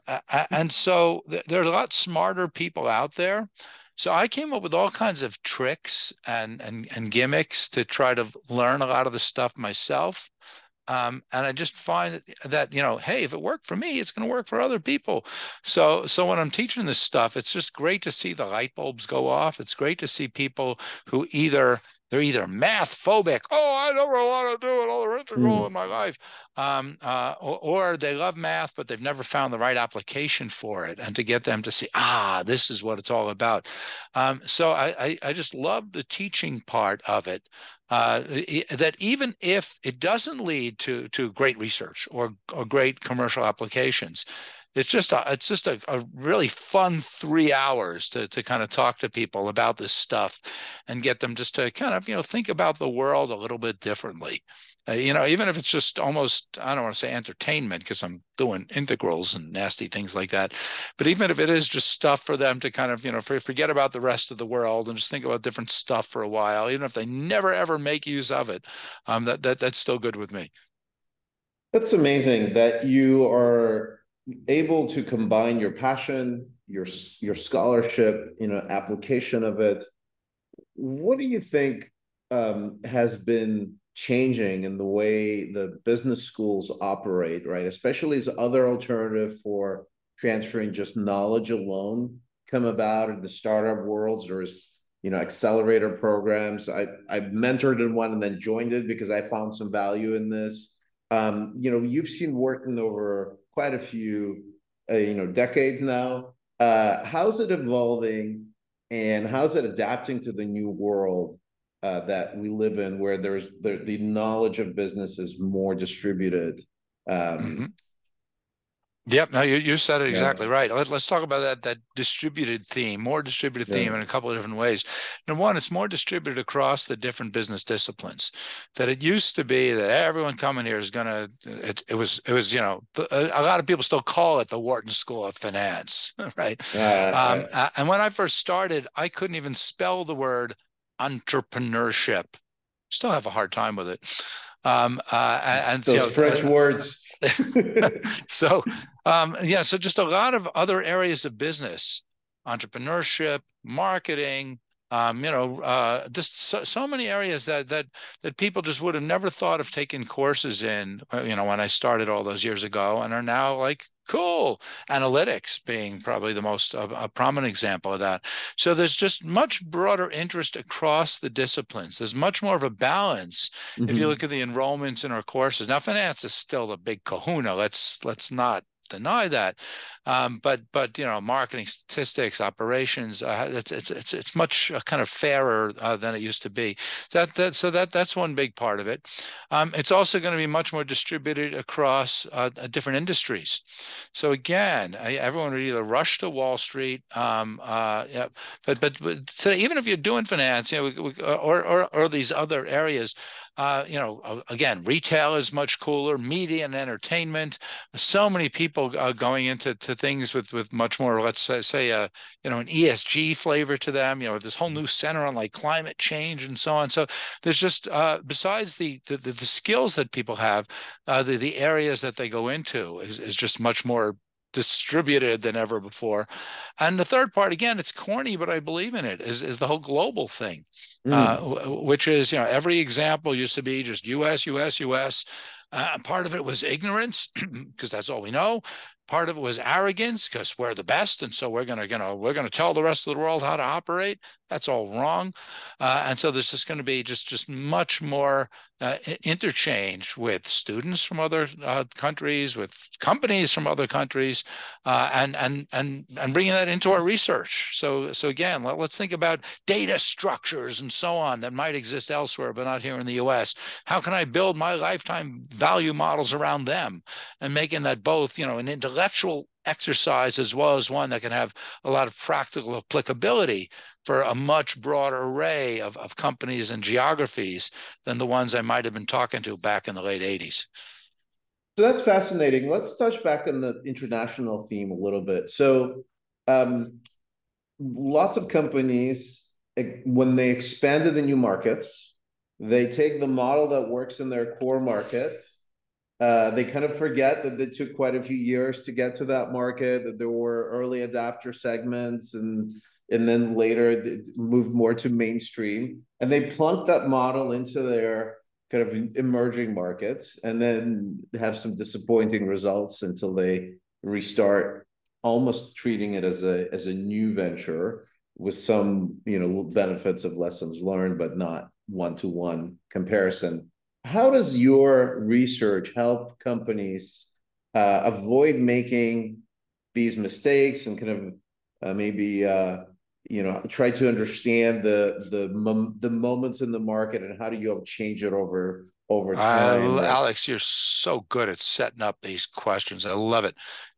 Speaker 2: and so th- are a lot smarter people out there. So I came up with all kinds of tricks and, and, and gimmicks to try to learn a lot of the stuff myself. Um, and I just find that, you know, hey, if it worked for me, it's going to work for other people. So, so when I'm teaching this stuff, it's just great to see the light bulbs go off. It's great to see people who either they're either math phobic. Oh, I never want to do another integral mm. in my life, um, uh, or, or, they love math, but they've never found the right application for it, and to get them to see, ah, this is what it's all about. Um, so I, I, I, just love the teaching part of it. Uh, that even if it doesn't lead to to great research or, or great commercial applications, it's just a, it's just a, a, really fun three hours to to kind of talk to people about this stuff and get them just to kind of you know think about the world a little bit differently. Uh, you know even if it's just almost i don't want to say entertainment because i'm doing integrals and nasty things like that but even if it is just stuff for them to kind of you know forget about the rest of the world and just think about different stuff for a while even if they never ever make use of it um that, that that's still good with me.
Speaker 1: That's amazing that you are able to combine your passion, your your scholarship, you know, application of it. What do you think um, has been changing in the way the business schools operate, right? Especially as other alternative for transferring just knowledge alone come about in the startup worlds or as you know accelerator programs. I I mentored in one and then joined it because I found some value in this. Um, you know, you've seen working over quite a few, uh, you know, decades now. Uh, how's it evolving, and how's it adapting to the new world uh, that we live in, where there's the, knowledge of business is more distributed? Um, mm-hmm.
Speaker 2: Yep. No, you, you said it exactly yeah. right. Let, us talk about that that distributed theme, more distributed yeah. theme in a couple of different ways. Number one, it's more distributed across the different business disciplines. That it used to be that everyone coming here is going to. It, it, was it was you know a, lot of people still call it the Wharton School of Finance, [laughs] right? Uh, um, and when I first started, I couldn't even spell the word entrepreneurship. Still have a hard time with it. Um, uh, and
Speaker 1: those so, French uh, words. [laughs]
Speaker 2: so um, yeah, so just a lot of other areas of business, entrepreneurship, marketing, um, you know, uh, just so, so, many areas that that that people just would have never thought of taking courses in. Uh, you know, when I started all those years ago, and are now like cool. Analytics being probably the most uh, a prominent example of that. So there's just much broader interest across the disciplines. There's much more of a balance mm-hmm. if you mm-hmm. look at the enrollments in our courses. Now, finance is still the big Kahuna. Let's let's not deny that. Um, but but you know, marketing, statistics, operations, uh, it's, it's it's it's much uh, kind of fairer uh, than it used to be. That that so that that's one big part of it. Um, it's also going to be much more distributed across uh, different industries. So again, everyone would either rush to Wall Street, um, uh, yeah, but, but but today, even if you're doing finance, you know, we, we, or, or or these other areas, uh, you know, again, retail is much cooler, media and entertainment. So many people uh, going into to things with with much more, let's say, say a you know, an ESG flavor to them. You know, this whole new center on like climate change and so on. So there's just uh, besides the, the the skills that people have, uh, the the areas that they go into is is just much more distributed than ever before. And the third part, again, it's corny, but I believe in it, is, is the whole global thing, mm. uh, which is, you know, every example used to be just US, US, US. Uh, part of it was ignorance, [clears throat] because that's all we know. Part of it was arrogance, because we're the best, and so we're gonna, you know, we're gonna tell the rest of the world how to operate. That's all wrong. Uh, and so there's just going to be just just much more uh, interchange with students from other uh, countries, with companies from other countries, uh, and and and and bringing that into our research. So so again, let, us think about data structures and so on that might exist elsewhere, but not here in the U.S. How can I build my lifetime value models around them, and making that both you know an intellectual exercise as well as one that can have a lot of practical applicability for a much broader array of, of companies and geographies than the ones I might have been talking to back in the late 80s.
Speaker 1: So that's fascinating. Let's touch back on the international theme a little bit. So, um, lots of companies, when they expand to the new markets, they take the model that works in their core market uh, they kind of forget that it took quite a few years to get to that market, that there were early adapter segments and and then later moved more to mainstream. And they plunk that model into their kind of emerging markets and then have some disappointing results until they restart almost treating it as a as a new venture with some you know benefits of lessons learned but not one-to-one comparison how does your research help companies uh, avoid making these mistakes and kind of uh, maybe uh, you know try to understand the the mom, the moments in the market and how do you help change it over over time?
Speaker 2: Alex, you're so good at setting up these questions. I love it.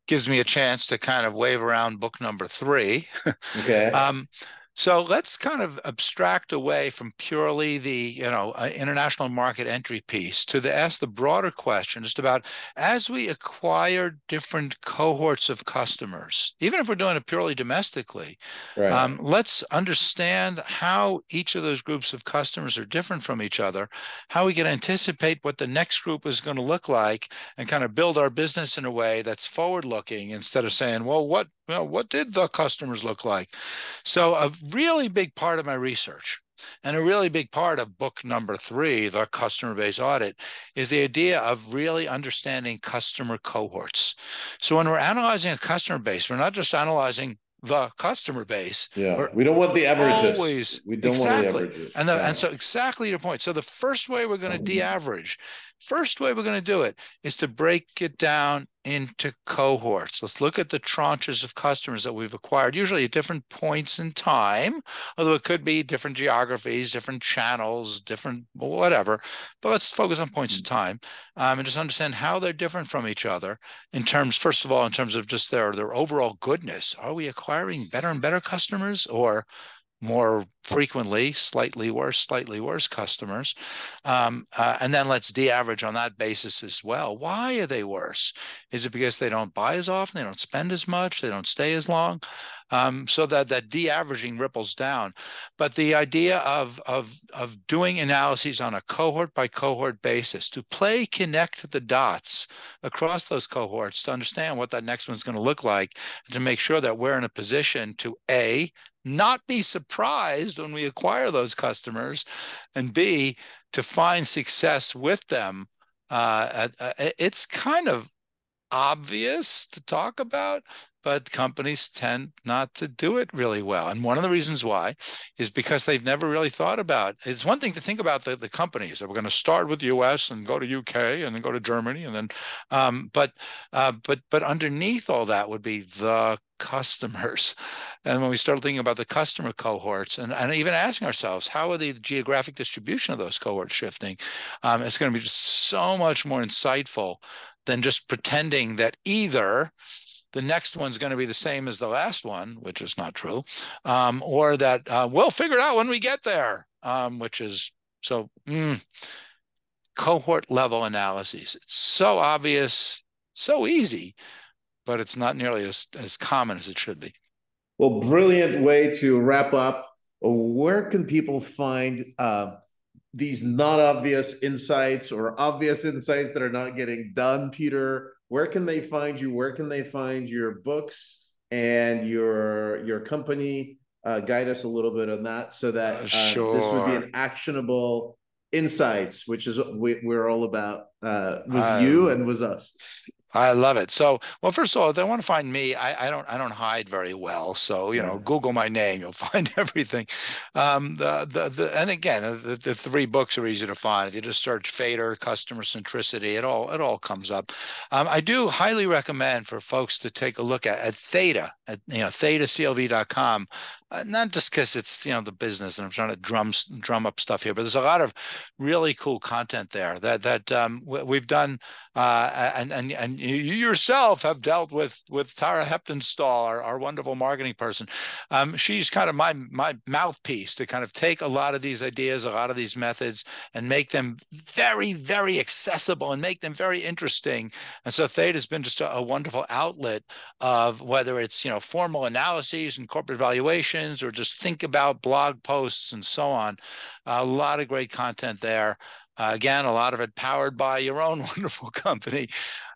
Speaker 2: Gives me a chance to kind of wave around book number three. [laughs]
Speaker 1: Okay. um,
Speaker 2: so let's kind of abstract away from purely the you know uh, international market entry piece to the ask the broader question just about as we acquire different cohorts of customers, even if we're doing it purely domestically, right. um, let's understand how each of those groups of customers are different from each other, how we can anticipate what the next group is going to look like, and kind of build our business in a way that's forward looking instead of saying, well, what well, what did the customers look like? So, a really big part of my research and a really big part of book number three, the customer base audit, is the idea of really understanding customer cohorts. So, when we're analyzing a customer base, we're not just analyzing the customer base.
Speaker 1: Yeah, we don't want the averages. Always, we don't
Speaker 2: exactly.
Speaker 1: want the averages.
Speaker 2: And, the, yeah. and so exactly your point. So the first way we're going to de-average First way we're going to do it is to break it down into cohorts. Let's look at the tranches of customers that we've acquired, usually at different points in time, although it could be different geographies, different channels, different whatever. But let's focus on points in time um, and just understand how they're different from each other in terms, first of all, in terms of just their their overall goodness. Are we acquiring better and better customers, or more frequently, slightly worse, slightly worse customers. Um, uh, and then let's de-average on that basis as well. Why are they worse? Is it because they don't buy as often, they don't spend as much, they don't stay as long? Um, so that that de-averaging ripples down. But the idea of, of, of doing analyses on a cohort by cohort basis to play connect the dots across those cohorts to understand what that next one's going to look like, to make sure that we're in a position to A, not be surprised when we acquire those customers, and B, to find success with them. Uh, uh, it's kind of obvious to talk about, but companies tend not to do it really well. And one of the reasons why is because they've never really thought about it's one thing to think about the, the companies that we're going to start with the US and go to UK and then go to Germany and then um, but uh, but but underneath all that would be the customers. [laughs] And when we start thinking about the customer cohorts and, and even asking ourselves, how are the geographic distribution of those cohorts shifting? Um, it's going to be just so much more insightful than just pretending that either the next one's going to be the same as the last one, which is not true, um, or that uh, we'll figure it out when we get there, um, which is so mm, cohort level analyses. It's so obvious, so easy, but it's not nearly as, as common as it should be.
Speaker 1: Well, brilliant way to wrap up. Where can people find uh, these not obvious insights or obvious insights that are not getting done, Peter? Where can they find you? Where can they find your books and your your company? Uh, guide us a little bit on that so that uh,
Speaker 2: sure.
Speaker 1: this would be an actionable insights, which is what we, are all about uh, with um, you and with us.
Speaker 2: I love it. So, well, first of all, if they want to find me, I, I don't, I don't hide very well. So, you know, Google my name, you'll [laughs] find everything. Um, the, the, the, and again, the, the three books are easy to find. If you just search Fader, customer centricity, it all, it all comes up. Um, I do highly recommend for folks to take a look at, at Theta, at, you know, thetaclv.com. Uh, not just because it's, you know, the business and I'm trying to drum, drum up stuff here, but there's a lot of really cool content there that, that um, we've done. Uh, and, and, and you yourself have dealt with with Tara Heptonstall, our, our wonderful marketing person. Um, she's kind of my my mouthpiece to kind of take a lot of these ideas, a lot of these methods, and make them very very accessible and make them very interesting. And so Theta has been just a, a wonderful outlet of whether it's you know formal analyses and corporate valuations or just think about blog posts and so on. A lot of great content there. Uh, again, a lot of it powered by your own [laughs] wonderful company.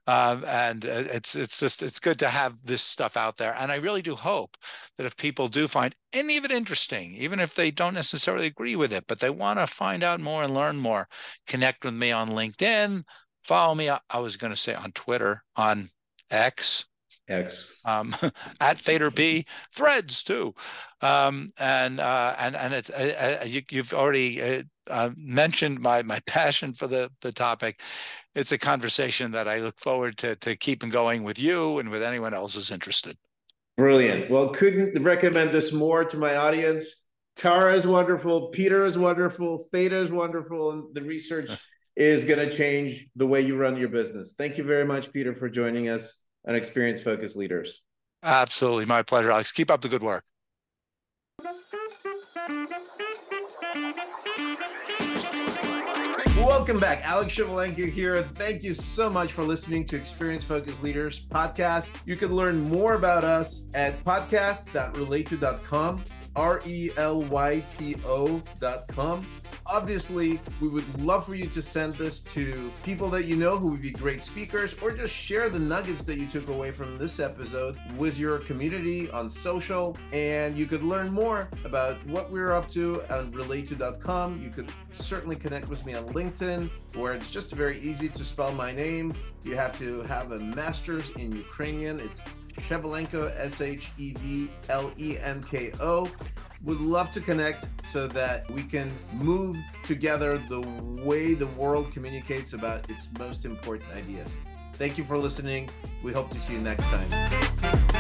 Speaker 2: Um, and uh, it's it's just it's good to have this stuff out there. And I really do hope that if people do find any of it interesting, even if they don't necessarily agree with it, but they want to find out more and learn more, connect with me on LinkedIn, follow me. I, I was going to say on Twitter, on X,
Speaker 1: X
Speaker 2: um, [laughs] at Fader P threads too, um, and uh, and and it's uh, uh you, have already uh, uh, mentioned my my [laughs] passion for the the topic. It's a conversation that I look forward to to keeping going with you and with anyone else who's interested.
Speaker 1: Brilliant. Well, couldn't recommend this more to my audience. Tara is wonderful. Peter is wonderful. Theta is wonderful, and the research [laughs] is going to change the way you run your business. Thank you very much, Peter, for joining us on Experience Focused Leaders.
Speaker 2: Absolutely, my pleasure, Alex. Keep up the good work.
Speaker 1: Welcome back. Alex Shevelenko here. Thank you so much for listening to Experience Focused Leaders podcast. You can learn more about us at podcast.relayto.com, R E L Y T com. obviously, we would love for you to send this to people that you know who would be great speakers, or just share the nuggets that you took away from this episode with your community on social. And you could learn more about what we're up to on relayto.com. You could certainly connect with me on LinkedIn, where it's just very easy to spell my name. You have to have a master's in Ukrainian. It's Shevelenko, S H E V L E N K O. Would love to connect so that we can move together the way the world communicates about its most important ideas. Thank you for listening. We hope to see you next time.